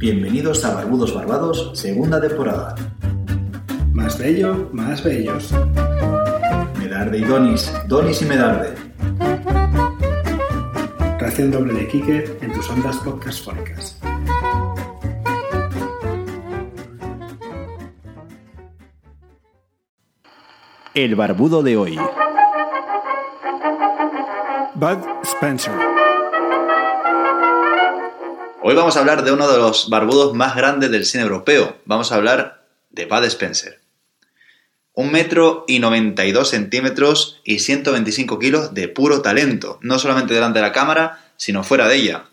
Bienvenidos a Barbudos Barbados, segunda temporada. Más bello, más bellos. Medarde y Donis, Donis y Medarde. Ración doble de Quique en tus ondas podcast fónicas. El barbudo de hoy. Bud Spencer. Hoy vamos a hablar de uno de los barbudos más grandes del cine europeo. Vamos a hablar de Bud Spencer. Un metro y 92 centímetros y 125 kilos de puro talento, no solamente delante de la cámara, sino fuera de ella.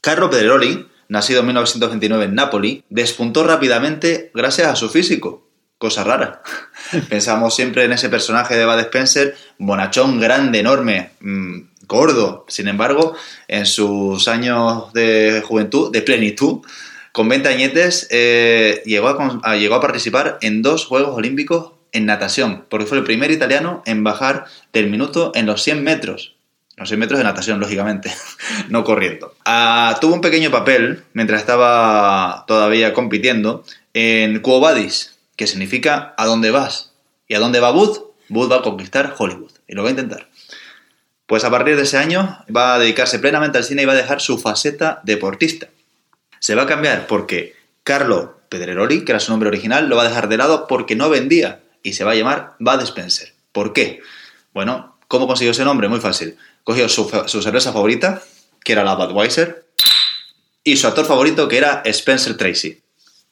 Carlo Pedreroli, nacido en 1929 en Nápoli, despuntó rápidamente gracias a su físico. Cosa rara. Pensamos siempre en ese personaje de Bud Spencer, bonachón, grande, enorme, mmm, gordo. Sin embargo, en sus años de juventud, de plenitud, con 20 añetes, eh, llegó, a, participar en dos Juegos Olímpicos en natación, porque fue el primer italiano en bajar del minuto en los 100 metros. Los 100 metros de natación, lógicamente, no corriendo. Ah, tuvo un pequeño papel, mientras estaba todavía compitiendo, en Quo Vadis, que significa ¿a dónde vas? ¿Y a dónde va Bud? Bud va a conquistar Hollywood, y lo va a intentar. Pues a partir de ese año va a dedicarse plenamente al cine y va a dejar su faceta deportista. Se va a cambiar porque Carlo Pedreroli, que era su nombre original, lo va a dejar de lado porque no vendía y se va a llamar Bud Spencer. ¿Por qué? Bueno, ¿cómo consiguió ese nombre? Muy fácil. Cogió su, su cerveza favorita, que era la Budweiser, y su actor favorito, que era Spencer Tracy.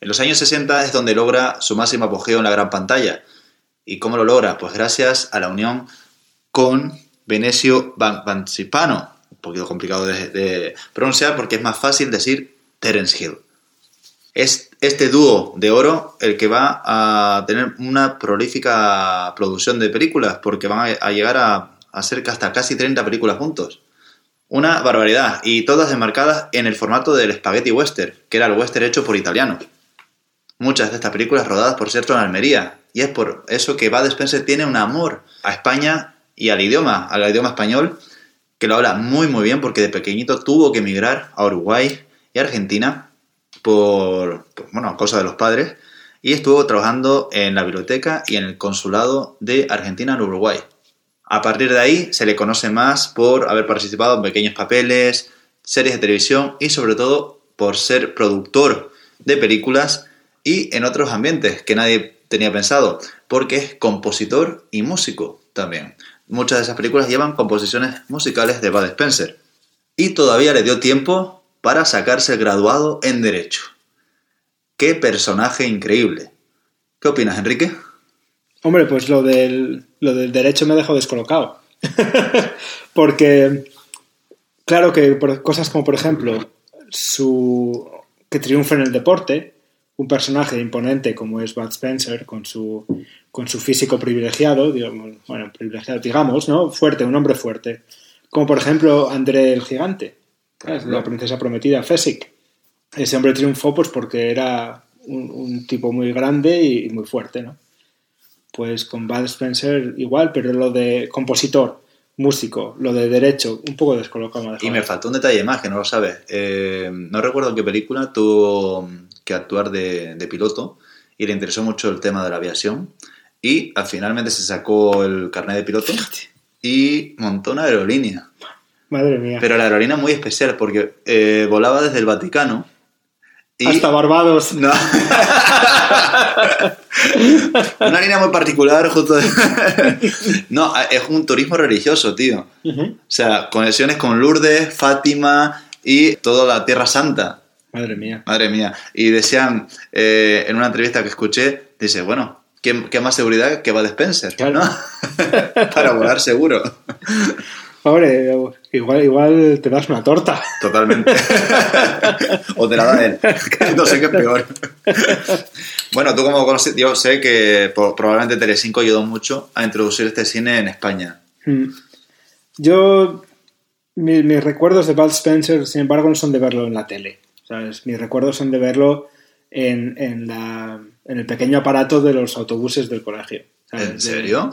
En los años 60 es donde logra su máximo apogeo en la gran pantalla. ¿Y cómo lo logra? Pues gracias a la unión con Venecio Bancipano. Un poquito complicado de, pronunciar porque es más fácil decir Terence Hill. Es este dúo de oro el que va a tener una prolífica producción de películas porque van a, llegar a, a ser hasta casi 30 películas juntos. Una barbaridad y todas enmarcadas en el formato del spaghetti western, que era el western hecho por italianos. Muchas de estas películas rodadas por cierto en Almería y es por eso que Bud Spencer tiene un amor a España y al idioma, al idioma español, que lo habla muy muy bien porque de pequeñito tuvo que emigrar a Uruguay y Argentina por, por bueno, cosa de los padres y estuvo trabajando en la biblioteca y en el consulado de Argentina en Uruguay. A partir de ahí se le conoce más por haber participado en pequeños papeles, series de televisión y sobre todo por ser productor de películas y en otros ambientes que nadie tenía pensado, porque es compositor y músico también. Muchas de esas películas llevan composiciones musicales de Bud Spencer. Y todavía le dio tiempo para sacarse el graduado en Derecho. ¡Qué personaje increíble! ¿Qué opinas, Enrique? Hombre, pues lo del, lo del derecho me dejó descolocado. Porque, claro que por cosas como, por ejemplo, su que triunfe en el deporte, un personaje imponente como es Bud Spencer, con su, con su físico privilegiado, digamos, bueno, privilegiado, digamos, ¿no? Fuerte, un hombre fuerte. Como por ejemplo André el Gigante, ¿sabes? la princesa prometida, Fesic. Ese hombre triunfó pues porque era un, un, tipo muy grande y muy fuerte, ¿no? Pues con Bud Spencer igual, pero lo de compositor, músico, lo de derecho, un poco descolocado. Y me faltó un detalle más que no lo sabes. Eh, no recuerdo en qué película tuvo que actuar de, de, piloto y le interesó mucho el tema de la aviación y al finalmente se sacó el carnet de piloto y montó una aerolínea. Madre mía. Pero la aerolínea muy especial porque eh, volaba desde el Vaticano. Y... Hasta Barbados. No. una línea muy particular, justo. De... no, es un turismo religioso, tío. Uh -huh. O sea, conexiones con Lourdes, Fátima y toda la Tierra Santa. Madre mía. Madre mía. Y decían, eh, en una entrevista que escuché, dice, bueno, ¿qué, qué más seguridad que va Spencer? Claro. ¿no? Para volar seguro. Hombre, igual, igual te das una torta. Totalmente. o te la da él. No sé qué es peor. bueno, tú como conoces, yo sé que probablemente Telecinco ayudó mucho a introducir este cine en España. Mm. Yo, mis, mis recuerdos de Bud Spencer, sin embargo, no son de verlo en la tele. ¿Sabes? Mis recuerdos son de verlo en, en, la, en el pequeño aparato de los autobuses del colegio. ¿sabes? ¿En serio?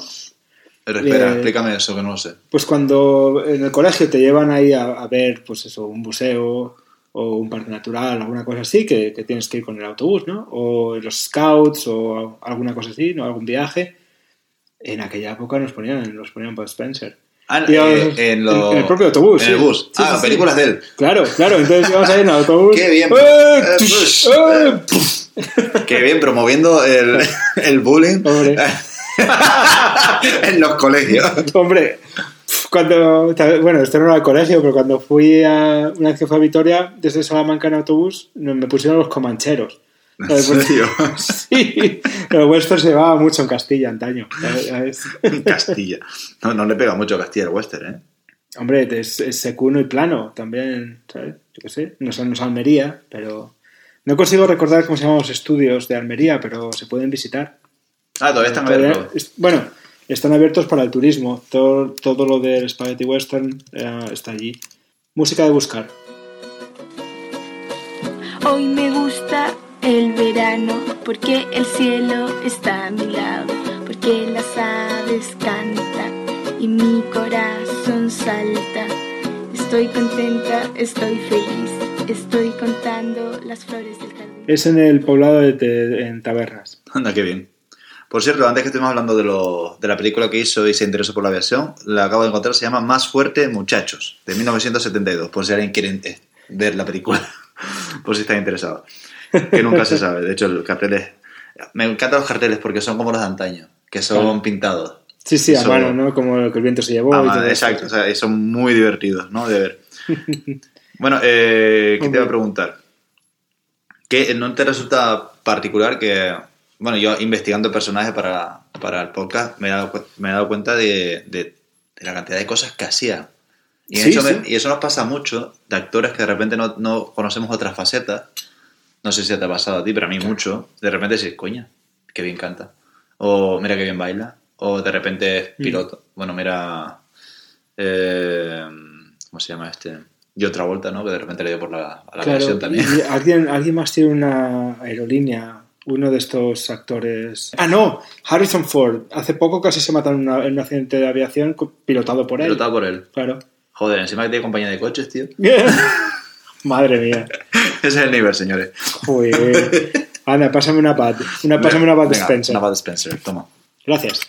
Pero espera, eh, explícame eso, que no lo sé. Pues cuando en el colegio te llevan ahí a, a, ver, pues eso, un museo o un parque natural, alguna cosa así, que, que tienes que ir con el autobús, ¿no? O los scouts o alguna cosa así, ¿no? Algún viaje. En aquella época nos ponían, nos ponían Bud Spencer. Ah, Digamos, eh, en, lo- en el propio autobús. En el bus. Sí, ah, sí, películas de él. Claro, claro. Entonces íbamos ahí en el autobús. Qué bien. ¡Eh, Eh. Qué bien, promoviendo el, el bullying en los colegios. Hombre, cuando. Bueno, esto no era el colegio, pero cuando fui a. Una vez que fui a Vitoria, desde Salamanca en autobús, me pusieron los comancheros. ¿En serio? Sí, el vuestro se llevaba mucho en Castilla antaño. Castilla. No, no le pega mucho a Castilla el western, ¿eh? Hombre, es, es secuno y plano también, ¿sabes? Yo qué sé, no es Almería, pero... No consigo recordar cómo se llaman los estudios de Almería, pero se pueden visitar. Ah, todavía están abiertos. Bueno, están abiertos para el turismo. Todo, todo lo del Spaghetti Western eh, está allí. Música de buscar. Hoy me gusta el verano porque el cielo está a mi lado, porque las aves cantan y mi corazón salta. Estoy contenta, estoy feliz, estoy contando las flores del jardín. Es en el poblado de, Te- en Tabernas. Anda, qué bien. Por cierto, antes que estuvimos hablando de, lo- de la película que hizo y se interesó por la aviación, la acabo de encontrar, se llama Más fuerte, muchachos, de 1972, por si alguien quiere eh, ver la película, por si están interesados. Que nunca se sabe. De hecho, el cartel es... Me encantan los carteles porque son como los de antaño, que son Claro. pintados. Sí, sí, a Eso- mano, ¿no? Como lo que el viento se llevó. Ah, y todo eso. exacto, o sea, y son muy divertidos, ¿no? De ver. Bueno, eh, ¿qué te iba a preguntar? ¿Qué, ¿No te resulta particular que, bueno, yo investigando personajes para, para el podcast me he dado, me he dado cuenta de, de- de la cantidad de cosas que hacía? Y, Sí, eso me- sí. y eso nos pasa mucho de actores que de repente no, no conocemos otras facetas. No sé si te ha pasado a ti, pero a mí mucho. De repente dices, coña, qué bien canta. O mira qué bien baila. O de repente es piloto. Bueno, mira. eh, ¿Cómo se llama este? Y otra vuelta, ¿no? Que de repente le dio por la, a la Claro, versión también. y alguien, alguien más tiene una aerolínea, uno de estos actores. Ah, no, Harrison Ford. Hace poco casi se mataron en, una- en un accidente de aviación pilotado por él. Pilotado por él. Claro. Joder, encima que tiene compañía de coches, tío. Madre mía. Ese es el nivel, señores. Joder. Anda, pásame una pad. Una, pásame una Venga, Spencer. Una Bud Spencer, toma. Gracias.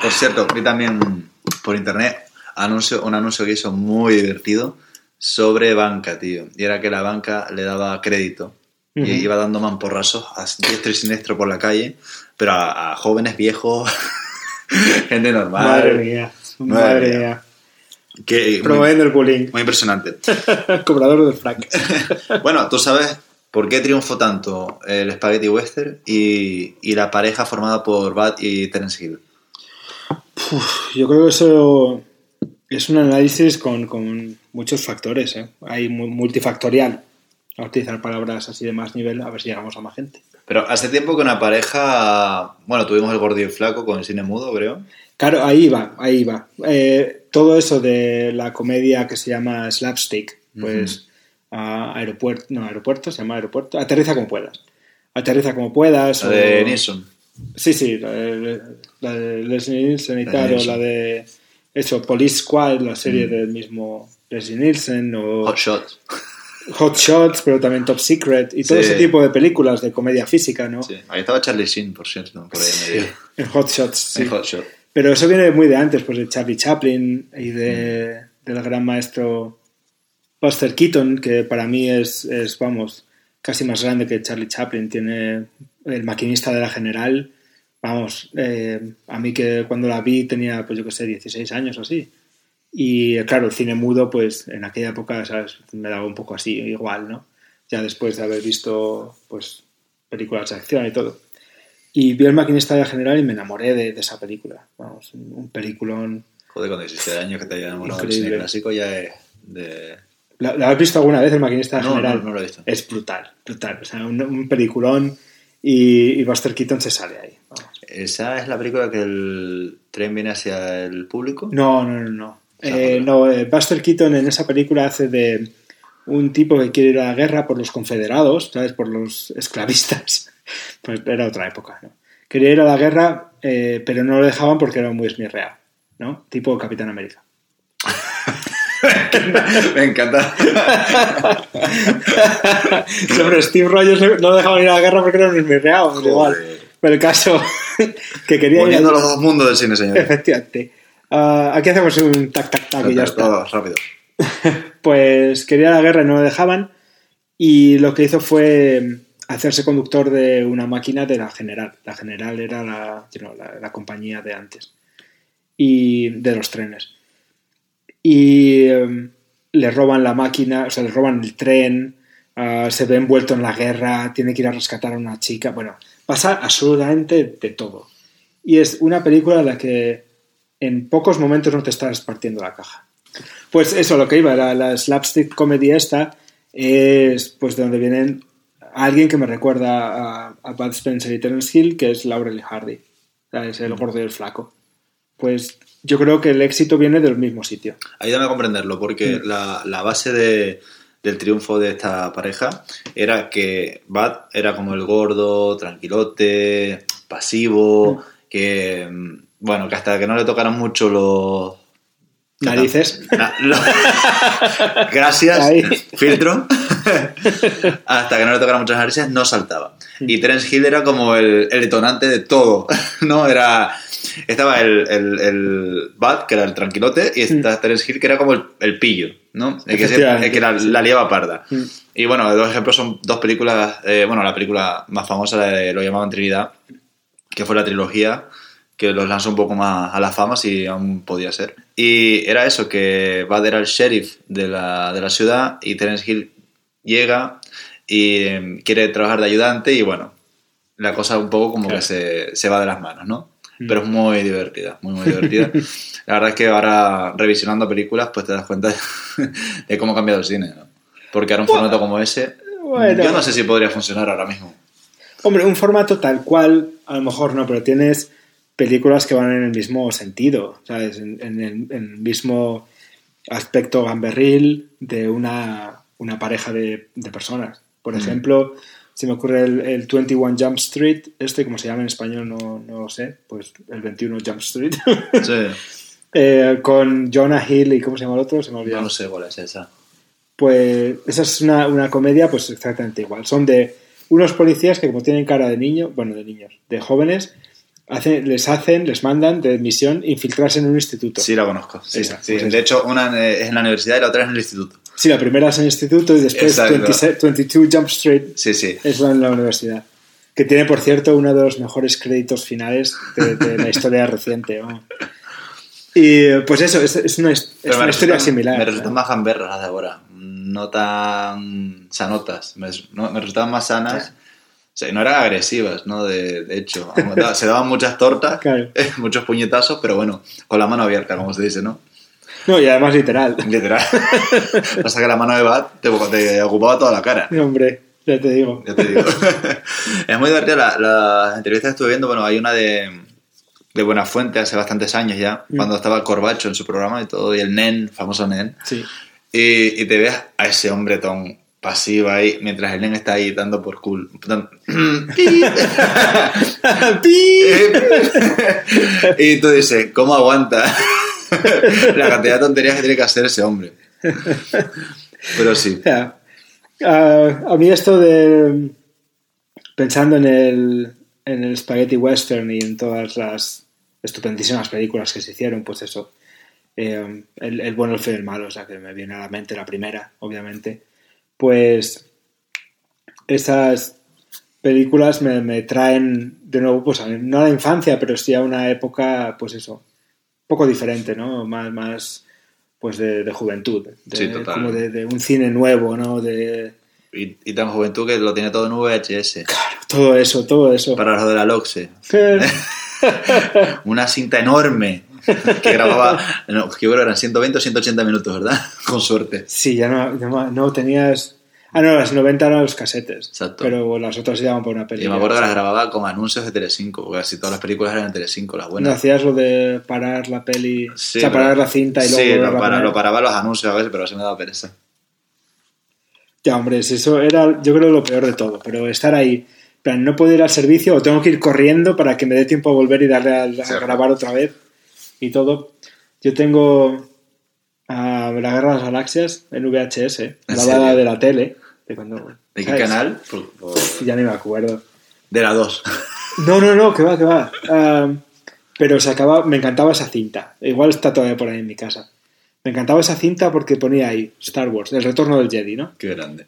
Por cierto, vi también por internet anuncio, un anuncio que hizo muy divertido sobre banca, tío. Y era que la banca le daba crédito y iba dando mamporrazos a diestro y siniestro por la calle, pero a, a jóvenes viejos, gente normal. Madre mía. Madre Madre mía. mía. Que, muy, Promoviendo el bullying. muy impresionante. Cobrador del frac. Bueno, tú sabes por qué triunfó tanto el Spaghetti Western y, y la pareja formada por Bud y Terence Hill. Yo creo que eso es un análisis con, con muchos factores. ¿eh? Hay mu- multifactorial. A utilizar palabras así de más nivel, a ver si llegamos a más gente. Pero hace tiempo que una pareja, bueno, tuvimos el gordo y el flaco con el cine mudo, creo. Claro, ahí va, ahí va. Eh, todo eso de la comedia que se llama slapstick, pues a aeropuerto, no, aeropuerto, se llama aeropuerto, aterriza como puedas. Aterriza como puedas. La o- de Nilsson. Sí, sí, la de, la de Leslie Nielsen y tal, o la de eso, Police Squad, la serie del mismo Leslie Nielsen, o Hot Shot. Hot Shots, pero también Top Secret, y todo Sí. ese tipo de películas de comedia física, ¿no? Sí. Ahí estaba Charlie Sheen, por cierto, por ahí en Hot Shots, sí. En Hot Shot. Pero eso viene muy de antes, pues de Charlie Chaplin y de, del gran maestro Buster Keaton, que para mí es, es, vamos, casi más grande que Charlie Chaplin. Tiene el maquinista de la general. Vamos, eh, a mí que cuando la vi tenía, pues yo que sé, 16 años o así. Y claro, el cine mudo, pues en aquella época, ¿sabes? Me daba un poco así, igual, ¿no? Ya después de haber visto, pues, películas de acción y todo. Y vi el maquinista de general y me enamoré de, de esa película. Vamos, un, peliculón. Joder, con 17 años que te haya enamorado del cine clásico ya es de... ¿La, la has visto alguna vez, el maquinista de No, general? no, no lo he visto. Es brutal, brutal. O sea, un, un peliculón y, y Buster Keaton se sale ahí. Vamos. ¿Esa es la película que el tren viene hacia el público? No, no, no, no. Eh, no, eh, Buster Keaton en esa película hace de un tipo que quiere ir a la guerra por los confederados, ¿sabes? Por los esclavistas. Pues era otra época, ¿no? Quería ir a la guerra, eh, pero no lo dejaban porque era muy esmirreado, ¿no? Tipo Capitán América. Me encanta. Sobre Steve Rogers no lo dejaban ir a la guerra porque era un esmirreado, igual. Pero el caso que quería ir Uniendo a- los dos mundos del cine, señor. Efectivamente. Ah, aquí hacemos un tac tac tac y ya está. Todo rápido. Pues quería la guerra y no lo dejaban. Y lo que hizo fue hacerse conductor de una máquina de la General. La General era la, you know, la, la compañía de antes. Y de los trenes. Y em, le roban la máquina, o sea, le roban el tren. ah, se ve envuelto en la guerra. Tiene que ir a rescatar a una chica. Bueno, pasa absolutamente de todo. Y es una película en la que en pocos momentos no te estás partiendo la caja. Pues eso, lo que iba, la, la slapstick comedy esta es pues de donde vienen alguien que me recuerda a, a Bud Spencer y Terence Hill, que es Laurel y Hardy, ¿sabes? el gordo y el flaco. Pues yo creo que el éxito viene del mismo sitio. Ayúdame a comprenderlo, porque Mm. la, la base de- del triunfo de esta pareja era que Bud era como el gordo, tranquilote, Mm. pasivo, que, mm, bueno, que hasta que no le tocaran mucho los... Narices. Na- lo- Gracias, Ahí. filtro. Hasta que no le tocaran muchas narices, no saltaba. Y Terence Hill era como el, el detonante de todo, ¿no? Era... Estaba el, el, el Bud, que era el tranquilote, y está Terence Hill, que era como el, el pillo, ¿no? El que, siempre- el que la, la liaba parda. Mm. Y bueno, dos ejemplos son dos películas, eh, bueno, la película más famosa la de lo llamaban Trinidad, que fue la trilogía que los lanzó un poco más a la fama, si aún podía ser. Y era eso, que Bud era el sheriff de la, de la ciudad y Terence Hill llega y eh, quiere trabajar de ayudante y bueno, la cosa un poco como Claro. que se, se va de las manos, ¿no? Mm. Pero es muy divertida, muy, muy divertida. la verdad es que ahora, revisionando películas, pues te das cuenta de cómo ha cambiado el cine, ¿no? Porque ahora un formato como ese, Bueno. yo no sé si podría funcionar ahora mismo. Hombre, un formato tal cual, a lo mejor no, pero tienes películas que van en el mismo sentido, ¿sabes? En, en el, en el mismo aspecto gamberril de una, una pareja de, de personas. Por ejemplo, se me ocurre el, el 21 Jump Street, este, como se llama en español, no, no lo sé, pues el 21 Jump Street, Sí, Eh, con Jonah Hill y ¿cómo se llama el otro? Se me olvidó. yo no sé cuál es esa. Pues esa es una, una comedia pues exactamente igual. Son de unos policías que como tienen cara de niño, bueno, de niños, de jóvenes, hacen, les hacen, les mandan de misión infiltrarse en un instituto. Sí, la conozco. Sí, Esa, sí. pues de hecho, una eh, es en la universidad y la otra es en el instituto. Sí, la primera es en el instituto y después Exacto. 26 22 Jump Street Sí, sí. es la en la universidad. Que tiene, por cierto, uno de los mejores créditos finales de, de la historia reciente. vamos. Y eh, pues eso, es, es una, es una me historia resultan- similar. Me resultan ¿no? más gamberras de ahora. No tan sanotas. Me, no, me resultaban más sanas. O sea, no eran agresivas, ¿no? De, de hecho, se daban muchas tortas, Claro. muchos puñetazos, pero bueno, con la mano abierta, como se dice, ¿no? No, y además literal. Literal. Pasa que la mano de Bat te, te ocupaba toda la cara. Hombre, ya te digo. Ya te digo. es muy divertido. La- Las entrevistas que estuve viendo, bueno, hay una de, de Buenafuente hace bastantes años ya, Mm. cuando estaba Corbacho en su programa y todo, y el Nen, famoso Nen. Sí. Y, y te ves a ese hombre tan pasivo ahí, mientras el Nen está ahí dando por cool. y tú dices, ¿cómo aguanta la cantidad de tonterías que tiene que hacer ese hombre? Pero sí. Ah, a mí esto de pensando en el, en el spaghetti western y en todas las estupendísimas películas que se hicieron, pues eso, eh, el, el bueno, el feo y el malo, o sea, que me viene a la mente la primera, obviamente, pues esas películas me, me traen de nuevo, pues a- no a la infancia, pero sí a una época, pues eso, un poco diferente, ¿no? Más, más pues de, de juventud, de, Sí, total. como de, de un cine nuevo, ¿no? De Y, y tan juventud que lo tiene todo en VHS. todo eso, todo eso. Para lo de la LOXE. Una cinta enorme que grababa, no, yo creo que eran 120 o 180 minutos, ¿verdad? Con suerte. Sí, ya no, no, no tenías... Ah, no, las 90 eran los casetes. Exacto. Pero las otras se llaman por una Y película. me acuerdo que las grababa con anuncios de Telecinco, porque casi todas las películas eran de Telecinco, las ¿No buenas. hacías lo de parar la peli, Sí, o sea, pero- parar la cinta y luego Sí, lo, para, paraba los anuncios a veces, pero así me daba pereza. Ya, hombre, eso era, yo creo, lo peor de todo. Pero estar ahí, plan, no puedo ir al servicio o tengo que ir corriendo para que me dé tiempo a volver y darle a, a Sí. grabar otra vez y todo. Yo tengo a La Guerra de las Galaxias en VHS, ¿En grabada de la tele. De, cuando, ¿De qué ¿sabes? canal? Ya ni me acuerdo. De la 2. No, no, no, que va, que va. Ah, pero se acaba, me encantaba esa cinta. Igual está todavía por ahí en mi casa. Me encantaba esa cinta porque ponía ahí Star Wars, el retorno del Jedi, ¿no? Qué grande.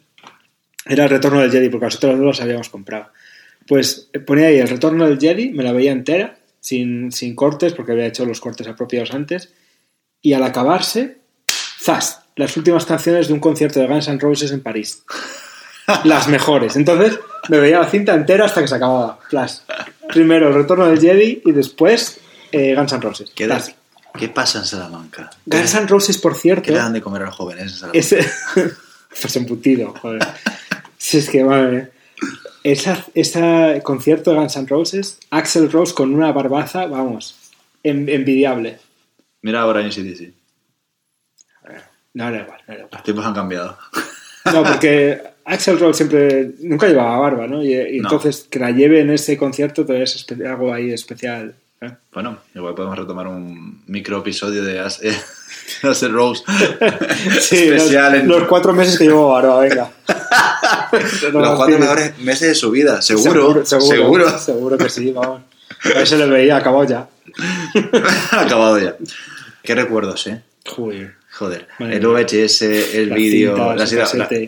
Era el retorno del Jedi porque nosotros no los habíamos comprado. Pues eh, ponía ahí el retorno del Jedi, me la veía entera, sin, sin cortes, porque había hecho los cortes apropiados antes. Y al acabarse, ¡zas! Las últimas canciones de un concierto de Guns N' Roses en París. Las mejores. Entonces me veía la cinta entera hasta que se acababa. Flash. Primero el retorno del Jedi y después eh, Guns N' Roses. ¿Qué, Flash. ¿Qué pasa en Salamanca? Guns N' Roses, por cierto. ¿Qué le dan de comer a los jóvenes en Salamanca? Ese... pues embutido, joder. Si es que, madre. Esa, ese concierto de Guns N' Roses, Axel Rose con una barbaza, vamos, en- envidiable. Mira ahora en CDC. No, era igual, no era igual. Los tiempos han cambiado. No, porque Axel Rose siempre, nunca llevaba barba, ¿no? Y, y No. entonces que la lleve en ese concierto todavía es algo ahí especial. ¿eh? Bueno, igual podemos retomar un micro episodio de eh, Axel Rose. Sí, Especial los, en los cuatro meses que llevo barba, venga. los cuatro mejores meses de su vida. Seguro, seguro, seguro. seguro, seguro que sí, vamos. A ver si le veía, acabó ya. Acabado ya. Qué recuerdos, ¿eh? Joder. Joder, Madre el. VHS, el vídeo,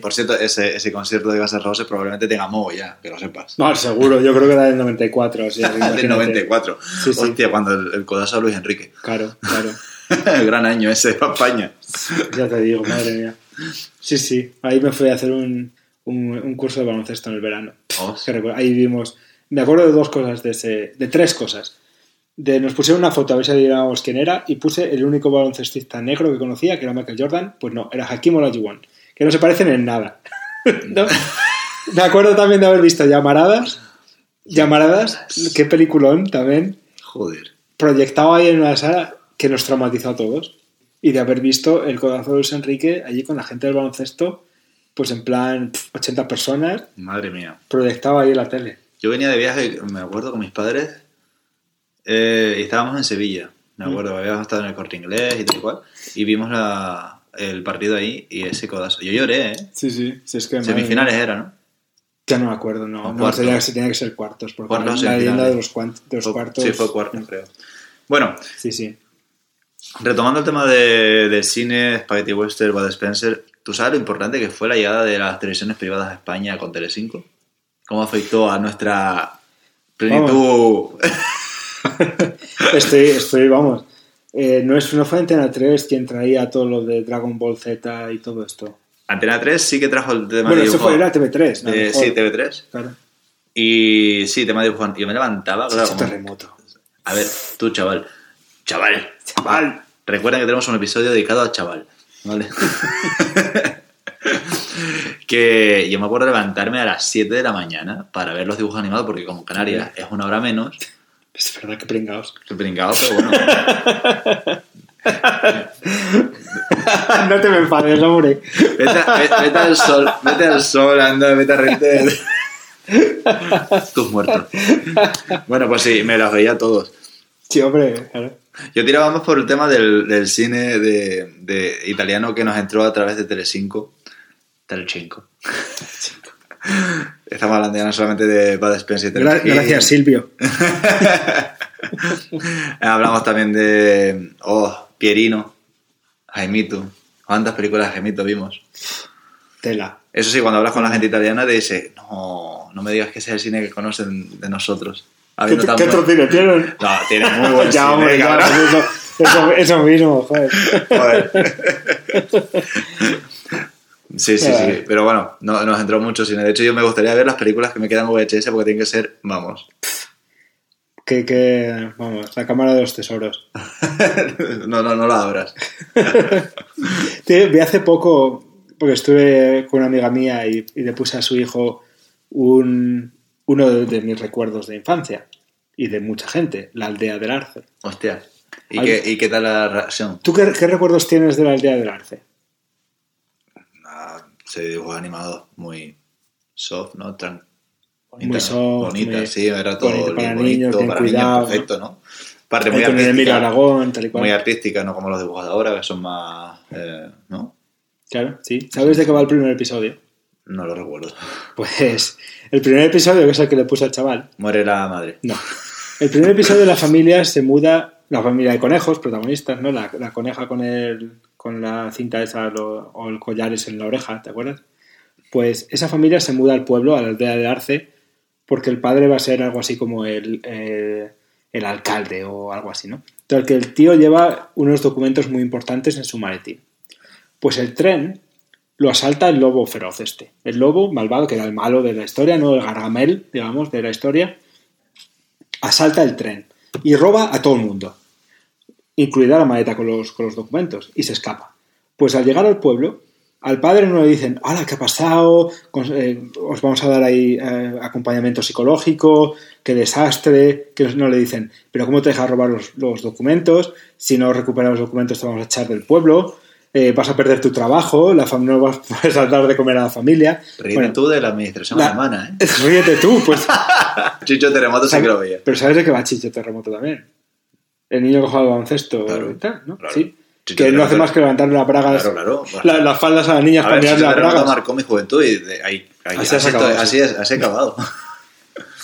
por cierto, ese, ese concierto de Guns Roses probablemente tenga Mogo ya, que lo sepas. No, seguro, yo creo que era del 94. O sea, del imagínate. 94. Sí, sí. Hostia, cuando el, el codazo a Luis Enrique. Claro, claro. el gran año ese de España. Ya te digo, madre mía. Sí, sí. Ahí me fui a hacer un, un, un curso de baloncesto en el verano. Oh, Ahí vimos. Me acuerdo de dos cosas, de, ese, de tres cosas. De, nos pusieron una foto a ver si adivinábamos quién era y puse el único baloncestista negro que conocía, que era Michael Jordan. Pues no, era Hakim Olajuwon, que no se parecen en nada. ¿No? Me acuerdo también de haber visto Llamaradas. Llamaradas, qué peliculón también. Joder. proyectado ahí en una sala que nos traumatizó a todos. Y de haber visto el codazo de Luis Enrique allí con la gente del baloncesto, pues en plan pf, 80 personas, Madre mía. proyectado ahí en la tele. Yo venía de viaje, me acuerdo, con mis padres, eh, y estábamos en Sevilla. Me acuerdo, habíamos estado en el corte inglés y tal y cual, y vimos la- el partido ahí y ese codazo. Yo lloré, ¿eh? Sí, sí, sí es que Semifinales era, ¿no? Ya no me acuerdo, no. O no tenía, que- ser cuartos, porque Cuartos, la leyenda de los, de los Fue- cuartos. Sí, fue cuartos, creo. Bueno, Sí, sí. retomando el tema de, del cine, Spaghetti Western, Bud Spencer, ¿tú sabes lo importante que fue la llegada de las televisiones privadas a España con Telecinco? ¿Cómo afectó a nuestra plenitud? Estoy, estoy vamos. eh, no, es, no fue Antena 3 quien traía todo lo de Dragon Ball Z y todo esto. Antena 3 sí que trajo el tema Bueno, de eso dibujo. fue, era TV3. ¿no? Eh, sí, TV3. Claro. Y sí, tema de dibujo. Yo me levantaba, claro. Como- terremoto. A ver, tú, chaval. Chaval. Chaval. Recuerda que tenemos un episodio dedicado a chaval. ¿Vale? que yo me acuerdo de levantarme a las 7 de la mañana para ver los dibujos animados, porque como Canarias es una hora menos, Es verdad que pringaos. que brincado, pero bueno. no te me enfades, hombre. Vete, al sol, vete al sol, anda, vete a reírte. Tus muertos. Bueno, pues sí, me los veía todos. Sí, hombre, claro. Yo tiraba más por el tema del, del cine de, de italiano que nos entró a través de Telecinco. Telecinco. Estamos hablando ya no solamente de Bud Spencer y Telecinco. gracias, Silvio. Hablamos también de oh, Pierino, Jaimito. ¿Cuántas películas de Jaimito vimos? Tela. Eso sí, cuando hablas con la gente italiana te dice, no, no me digas que ese es el cine que conocen de nosotros. ¿Qué, otro cine tienen? No, tiene muy buen ya, cine, hombre, ya, eso, eso, eso mismo, joder. Joder. Sí, sí, sí. Pero bueno, no, nos entró mucho cine. De hecho, yo me gustaría ver las películas que me quedan VHS porque tienen que ser, vamos. Que, que, vamos, la cámara de los tesoros. no, no, no la abras. Vi hace poco, porque estuve con una amiga mía y, y le puse a su hijo un, uno de, de mis recuerdos de infancia y de mucha gente, la aldea del Arce. Hostia. ¿Y, qué, ¿Y qué tal la reacción? ¿Tú qué, qué recuerdos tienes de la aldea del Arce? Ah, se dibujó animado muy soft, ¿no? Tran- Muy soft, bonita, muy sí, era todo bonito para bonito, niños, bien para cuidado, niños, perfecto, ¿no? Parte muy artística. Aragón, tal y cual. Muy artística, no como los dibujos de ahora, que son más... eh, ¿No? Claro, sí. ¿Sabes de qué va el primer episodio? No lo recuerdo. Pues el primer episodio, que es el que le puse al chaval. Muere la madre. No. El primer episodio la familia se muda, la familia de conejos, protagonistas, ¿no? La, la coneja con el con la cinta esa o el collares en la oreja, ¿te acuerdas? Pues esa familia se muda al pueblo, a la aldea de Arce, porque el padre va a ser algo así como el, eh, el alcalde o algo así, ¿no? Entonces que el tío lleva unos documentos muy importantes en su maletín. Pues el tren lo asalta el lobo feroz este. El lobo malvado, que era el malo de la historia, no el gargamel, digamos, de la historia, asalta el tren y roba a todo el mundo, incluida la maleta con los, con los documentos, y se escapa. Pues al llegar al pueblo, al padre no le dicen, ¡Hala, qué ha pasado! Eh, os vamos a dar ahí eh, acompañamiento psicológico, qué desastre, que no le dicen, pero ¿cómo te dejas robar los, los documentos? Si no recuperas los documentos te vamos a echar del pueblo, eh, vas a perder tu trabajo, la no vas a dar de comer a la familia. Ríete Bueno, tú de la administración la- alemana, ¿eh? Ríete tú, pues Chicho Terremoto sí que lo veía. pero sabes de qué va Chicho Terremoto también. El niño que juega al baloncesto Claro, y tal, ¿no? claro. Sí. Que no hace más que levantarle las bragas, Claro, claro. la- las faldas a las niñas A para mirarle Chicho las bragas. marcó mi juventud y de ahí, ahí- Así has acabado, así sí. es, así he acabado.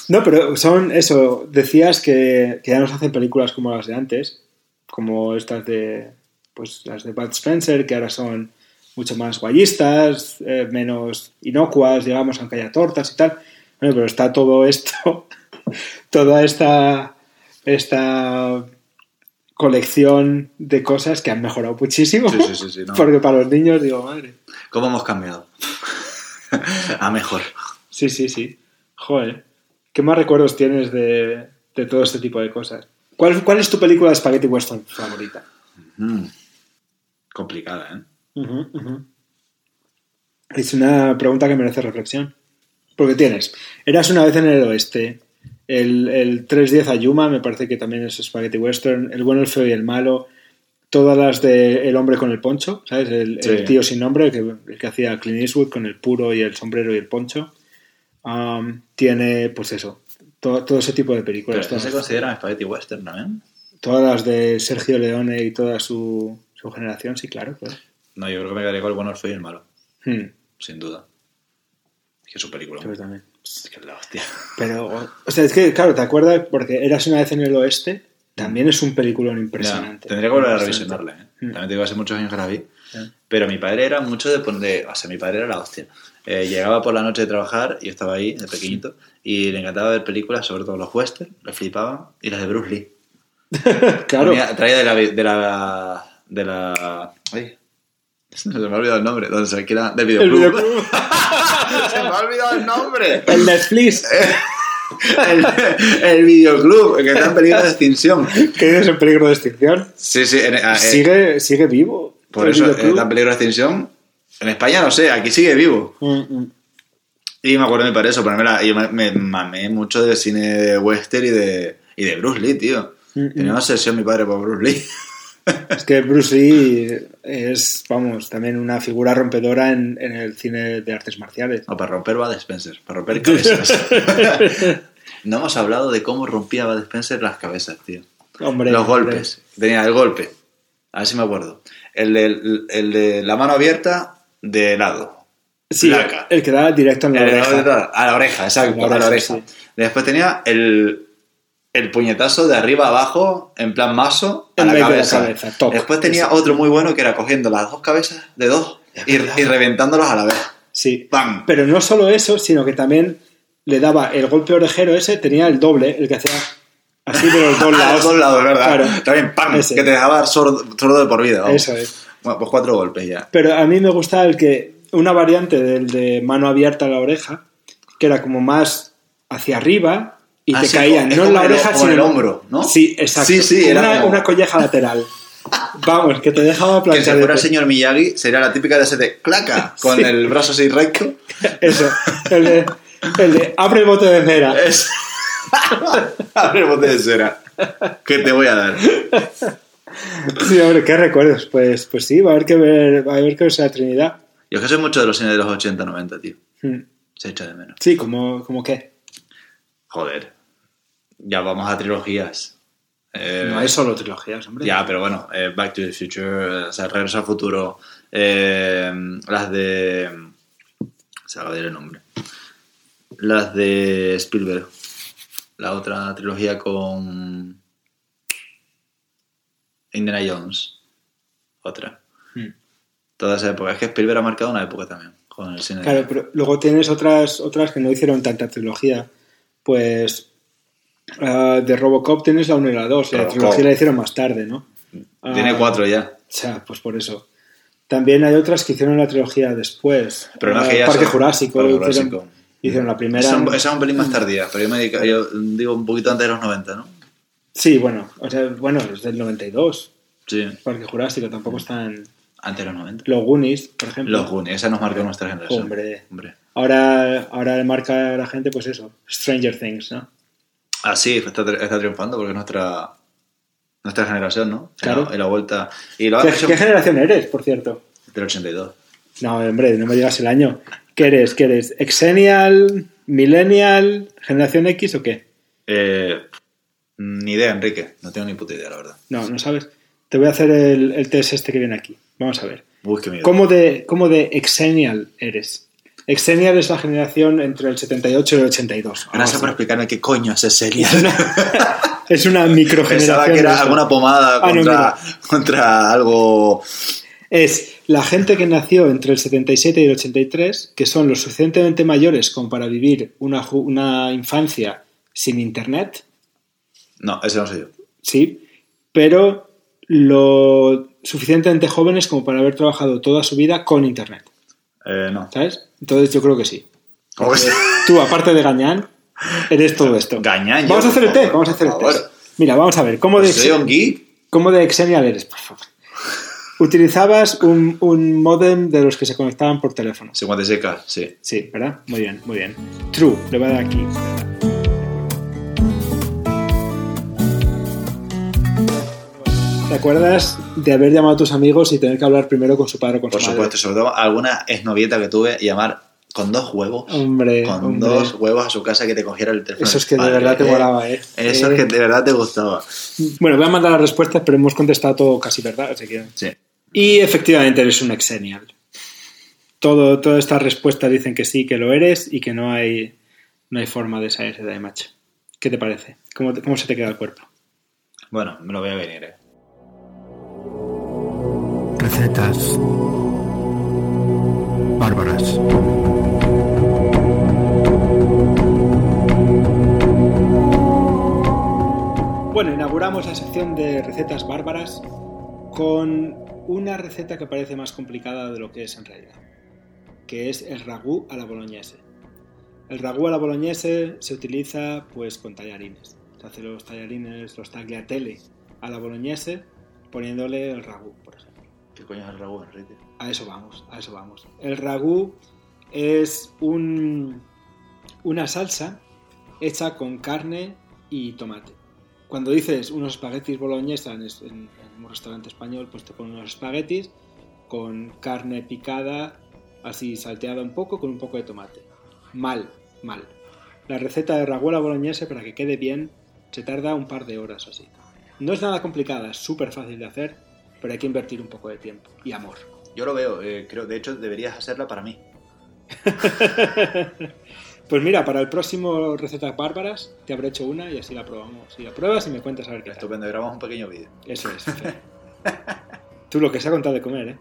No, pero son eso. Decías que, que ya no se hacen películas como las de antes, como estas de. Pues las de Bud Spencer, que ahora son mucho más guayistas, eh, menos inocuas, digamos, aunque haya tortas y tal. Bueno, pero está todo esto, toda esta, esta colección de cosas que han mejorado muchísimo. Sí, sí, sí, sí, no. Porque para los niños, digo, madre. ¿Cómo hemos cambiado? a mejor. Sí, sí, sí. Joder. ¿Qué más recuerdos tienes de, de todo este tipo de cosas? ¿Cuál, cuál es tu película de Spaghetti Western favorita? Mm. Complicada, ¿eh? Es una pregunta que merece reflexión. Porque tienes, eras una vez en el oeste, el, el 310 Ayuma, me parece que también es Spaghetti Western, el bueno, el feo y el malo, todas las de El hombre con el poncho, ¿sabes? El, tío sin nombre, el que, el que hacía Clint Eastwood con el puro y el sombrero y el poncho. Um, tiene, pues eso, to- todo ese tipo de Pero películas. ¿eso se todas, considera Spaghetti Western también? todas las de Sergio Leone y toda su, su generación, sí, claro. claro. No, yo creo que me quedaría con el bueno, el feo y el malo. Hmm, Sin duda. Es que es su película. yo también. Es que es la hostia. Pero, o sea, es que, claro, ¿te acuerdas? Porque eras una vez en el oeste, también es un peliculón impresionante. Ya, tendría que volver a revisionarla, ¿eh? Mm. También te digo, hace muchos años que la vi. Pero mi padre era mucho de poner... O sea, mi padre era la hostia. Eh, llegaba por la noche de trabajar, yo estaba ahí, de pequeñito, y le encantaba ver películas, sobre todo los western, le flipaban, y las de Bruce Lee. Claro, Ponía- traía de la... De la, de la ay, se me ha olvidado el nombre, donde se alquila del el videoclub. videoclub. se me ha olvidado el nombre. el Netflix, el, el videoclub, que está en peligro de extinción. que es en peligro de extinción. Sí, sí. en- eh, sigue, sigue vivo. Por eso videoclub. está en peligro de extinción. En España no sé, aquí sigue vivo. Mm, mm. Y me acuerdo de mi padre eso, ponerme la- yo me, me mamé mucho de cine de western y de, y de Bruce Lee, tío. Mm, Tenía una obsesión mi padre por Bruce Lee. Es que Bruce Lee es, vamos, también una figura rompedora en, en el cine de artes marciales. O para romper Bud Spencer, para romper cabezas. no hemos hablado de cómo rompía Bud Spencer las cabezas, tío. Hombre, Los hombre. golpes. Tenía el golpe. A ver si me acuerdo. El de, el de la mano abierta de lado. Sí, Placa. el que da directo en la El oreja. a la oreja, exacto, A la oreja, oreja. sí. Después tenía el, el puñetazo de arriba a abajo, en plan mazo, a En la de cabeza. toc. Después tenía Exacto. otro muy bueno que era cogiendo las dos cabezas de dos y, y reventándolos a la vez. Sí. ¡Pam! Pero no solo eso, sino que también le daba el golpe orejero ese, tenía el doble, el que hacía así de los dos A lados. los dos lados, ¿verdad? Claro. También ¡pam! Ese. Que te dejaba sordo, sordo de por vida. vamos. Eso es. Bueno, pues cuatro golpes ya. Pero a mí me gustaba el que, una variante del de mano abierta a la oreja, que era como más hacia arriba y te caían, no en la el- oreja, como sino el hombro, ¿no? Sí, exacto. Sí, sí, era una, como- una colleja lateral. Vamos, que te dejaba Que si planchar. fuera el señor Miyagi, sería la típica de ese de claca, con Sí. el brazo así recto. Eso, el de, el de abre el bote de cera. Es... Abre el bote de cera. ¿Qué te voy a dar? Sí, hombre, qué recuerdos. Pues, pues sí, va a haber que ver, va a haber que ver esa Trinidad. Yo es que soy mucho de los cines de los 80-90, tío. Hmm. Se echa de menos. Sí, como, como qué. Joder. Ya vamos a trilogías. Eh, No hay solo trilogías, hombre. Ya, pero bueno, eh, Back to the Future, o sea, Regreso al Futuro, eh, las de... Se va a el nombre. Las de Spielberg. La otra trilogía con... Indiana Jones. Otra. Hmm. Toda esa época. Es que Spielberg ha marcado una época también con el cine. Claro, pero luego tienes otras, otras que no hicieron tanta trilogía. Pues ah, de Robocop tienes la 1 y la 2. La trilogía la hicieron más tarde, ¿no? Tiene Ah, cuatro ya. O sea, pues por eso. También hay otras que hicieron la trilogía después. Pero no Ah, que ya Parque son- Jurásico. Parque hicieron, Jurásico. hicieron la primera. Esa, esa es un pelín más tardía, pero yo, me dedico- yo digo un poquito antes de los 90, ¿no? Sí, bueno, o sea, bueno, es del 92. Sí, Parque Jurásico tampoco están. antes de los 90. Los Goonies, por ejemplo. Los Goonies, esa nos marcó nuestra generación. Hombre. Hombre. Ahora, ahora le marca a la gente, pues eso, Stranger Things, ¿no? Ah, sí, está, está triunfando porque es nuestra, nuestra generación, ¿no? Claro. En la, vuelta. Y lo ha ¿Qué, hecho qué generación eres, por cierto? del 82. No, hombre, no me digas el año. ¿Qué eres? ¿Qué eres? ¿Exennial? ¿Millennial? ¿Generación X o qué? Eh, ni idea, Enrique. No tengo ni puta idea, la verdad. No, no sabes. Te voy a hacer el, el test este que viene aquí. Vamos a ver. Uy, qué miedo. ¿Cómo de, cómo de Exennial eres? Exennial es la generación entre el 78 y el 82. Gracias por explicarme qué coño es ese serial. Es una microgeneración. Pensaba que era alguna pomada Ah, no, contra, contra algo. Es la gente que nació entre el 77 y el 83, que son lo suficientemente mayores como para vivir una, una infancia sin internet, No, ese no soy yo. sí, pero lo suficientemente jóvenes como para haber trabajado toda su vida con internet, Eh, no. ¿sabes? Entonces yo creo que sí. ¿Cómo que sí? Tú, aparte de Gañán, eres todo esto. Gañán, Vamos a hacer el test, vamos a hacer el test. Mira, vamos a ver, ¿cómo de, Soy un geek. ¿cómo de Exenial eres? Por favor. Utilizabas un, un modem de los que se conectaban por teléfono. 56K, sí. Sí, ¿verdad? Muy bien, muy bien. True, le voy a dar aquí. ¿Te acuerdas de haber llamado a tus amigos y tener que hablar primero con su padre o con Por su supuesto, sobre todo alguna exnovieta que tuve llamar con dos huevos. Hombre, con hombre. dos huevos a su casa que te cogiera el teléfono. Eso es que de verdad te eh. molaba, ¿eh? Eso Eh. es que de verdad te gustaba. Bueno, voy a mandar las respuestas, pero hemos contestado todo casi verdad, así que... Sí. Y efectivamente eres un exenial. Todo, todas estas respuestas dicen que sí, que lo eres y que no hay, no hay forma de salirse de ahí, macho. ¿Qué te parece? ¿Cómo, te- cómo se te queda el cuerpo? Bueno, me lo voy a venir, eh. Recetas bárbaras. Bueno, inauguramos la sección de recetas bárbaras con una receta que parece más complicada de lo que es en realidad, que es el ragú a la boloñese. El ragú a la boloñese se utiliza pues con tallarines. Se hace los tallarines, los tagliatelle a la boloñese poniéndole el ragú. ¿Qué coño es el ragú, Enrique? A eso vamos, a eso vamos. El ragú es un, una salsa hecha con carne y tomate. Cuando dices unos espaguetis boloñesa en, un restaurante español, pues te ponen unos espaguetis con carne picada, así salteada un poco, con un poco de tomate. Mal, mal. La receta de ragú a la boloñesa, para que quede bien, se tarda un par de horas así. No es nada complicada, es súper fácil de hacer, pero hay que invertir un poco de tiempo y amor. Yo lo veo, eh, creo, de hecho deberías hacerla para mí. Pues mira, para el próximo Recetas Bárbaras te habré hecho una y así la probamos. Y la pruebas y me cuentas a ver qué tal. Estupendo, grabamos un pequeño vídeo. Eso es. Tú lo que se ha contado de comer, ¿eh?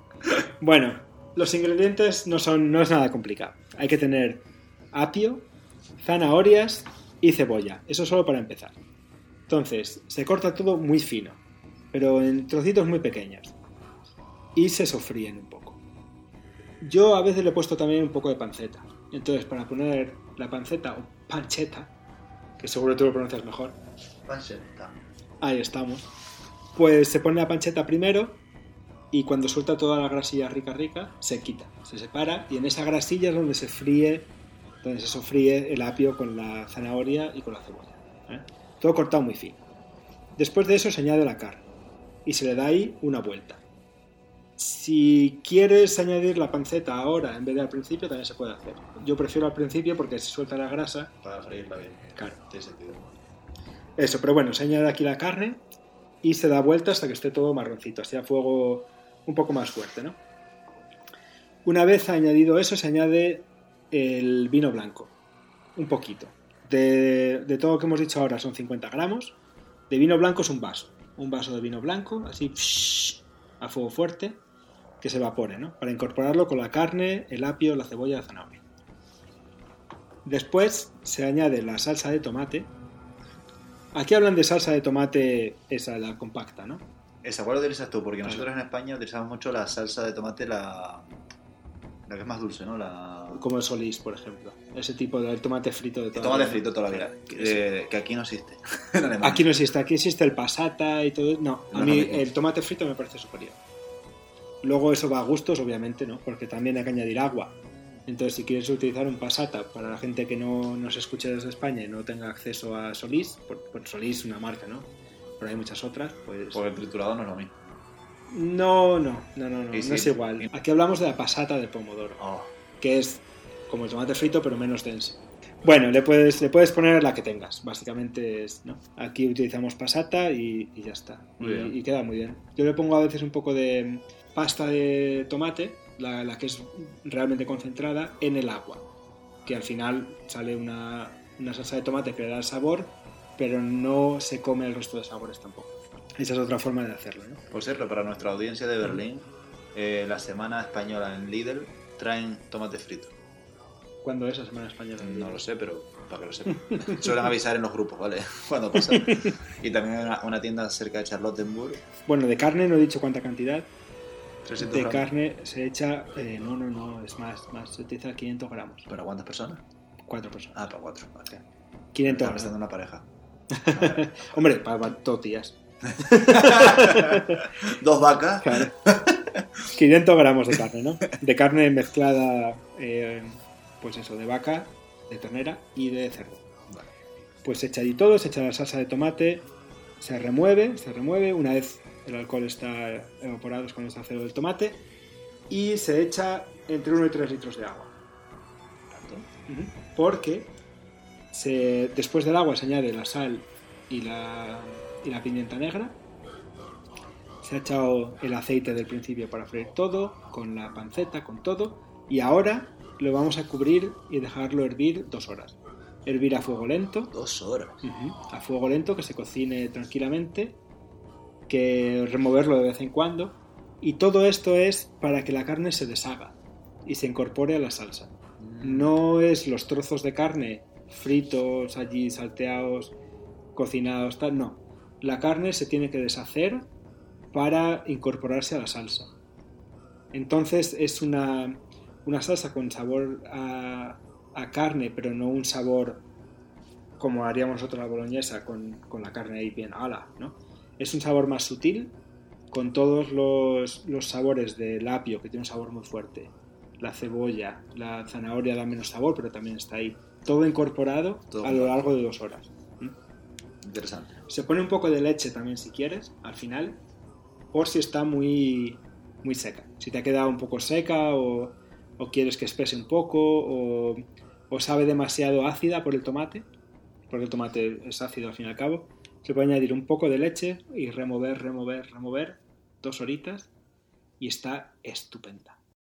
Bueno, los ingredientes no son no es nada complicado. Hay que tener apio, zanahorias y cebolla. Eso solo para empezar. Entonces, se corta todo muy fino, pero en trocitos muy pequeños. Y se sofríen un poco. Yo a veces le he puesto también un poco de panceta. Entonces, para poner la panceta o pancheta, que seguro tú lo pronuncias mejor, Ahí estamos. Pues se pone la pancheta primero y cuando suelta toda la grasilla rica rica, se quita, se separa y en esa grasilla es donde se fríe, donde se sofríe el apio con la zanahoria y con la cebolla. ¿eh? Todo cortado muy fino. Después de eso se añade la carne y se le da ahí una vuelta. Si quieres añadir la panceta ahora en vez de al principio, también se puede hacer. Yo prefiero al principio porque se suelta la grasa Para freírla bien. Claro. Tiene sentido. Eso, pero bueno, se añade aquí la carne y se da vuelta hasta que esté todo marroncito, así a fuego un poco más fuerte, ¿no? Una vez añadido eso, se añade el vino blanco, un poquito. De, de todo lo que hemos dicho ahora son 50 gramos. De vino blanco es un vaso, un vaso de vino blanco, así a fuego fuerte, que se evapore, ¿no? Para incorporarlo con la carne, el apio, la cebolla, la zanahoria. Después se añade la salsa de tomate. Aquí hablan de salsa de tomate, esa, la compacta, ¿no? ¿Esa cuál utilizas tú? Porque nosotros en España utilizamos mucho la salsa de tomate, la, la que es más dulce, ¿no? La... Como el solís, por ejemplo. Ese tipo de tomate frito de El toda tomate la vida. frito toda la vida. Que, que aquí no existe. En. Aquí no existe, aquí existe el pasata y todo. No, a No, mí el tomate frito me parece superior. Luego eso va a gustos, obviamente, ¿no? Porque también hay que añadir agua. Entonces, si quieres utilizar un pasata para la gente que no nos escuche desde España y no tenga acceso a Solís, por, por Solís es una marca, ¿no? Pero hay muchas otras, pues... Porque el triturado no es lo mismo. No, no, no, no, no, no es igual. Aquí hablamos de la pasata de pomodoro, Oh, que es como el tomate frito, pero menos denso. Bueno, le puedes, le puedes poner la que tengas. Básicamente es, ¿no? Aquí utilizamos pasata y, y ya está. Y, y queda muy bien. Yo le pongo a veces un poco de pasta de tomate, la, la que es realmente concentrada, en el agua. Que al final sale una, una salsa de tomate que le da el sabor, pero no se come el resto de sabores tampoco. Esa es otra forma de hacerlo, ¿no? Por cierto, para nuestra audiencia de Berlín, eh, la semana española en Lidl traen tomate frito. ¿Cuándo es la Semana Española? No lo sé, pero para que lo sepan. Suelen avisar en los grupos, ¿vale? Cuando pasa. Y también hay una, una tienda cerca de Charlottenburg. Bueno, de carne no he dicho cuánta cantidad. 300 De gramos. carne se echa... eh, no, no, no, es más, más. Se utiliza 500 gramos. ¿Para cuántas personas? Cuatro personas. Ah, para cuatro. Vale. 500 Estaba pensando en gramos. una pareja. Hombre, para, para dos días. Dos vacas. Claro. 500 gramos de carne, ¿no? De carne mezclada, eh, pues eso, de vaca, de ternera y de cerdo. Pues se echa ahí todo, se echa la salsa de tomate, se remueve, se remueve. Una vez el alcohol está evaporado es cuando está cero del tomate. Y se echa entre 1 y 3 litros de agua. Porque se- después del agua se añade la sal y la, y la pimienta negra. Se ha echado el aceite del principio para freír todo, con la panceta, con todo. Y ahora lo vamos a cubrir y dejarlo hervir dos horas. Hervir a fuego lento. Dos horas. A fuego lento, que se cocine tranquilamente, que removerlo de vez en cuando. Y todo esto es para que la carne se deshaga y se incorpore a la salsa. No es los trozos de carne fritos allí, salteados, cocinados, tal, no. La carne se tiene que deshacer para incorporarse a la salsa. Entonces es una, una salsa con sabor a, a carne, pero no un sabor como haríamos nosotros la boloñesa con, con la carne ahí bien ala, ¿no? Es un sabor más sutil, con todos los, los sabores del apio, que tiene un sabor muy fuerte, la cebolla, la zanahoria da menos sabor, pero también está ahí. Todo incorporado a lo largo de dos horas. Interesante. Se pone un poco de leche también si quieres, al final, por si está muy, muy seca. Si te ha quedado un poco seca o, o quieres que espese un poco o, o sabe demasiado ácida por el tomate, porque el tomate es ácido al fin y al cabo, se puede añadir un poco de leche y remover, remover, remover dos horitas y está estupenda.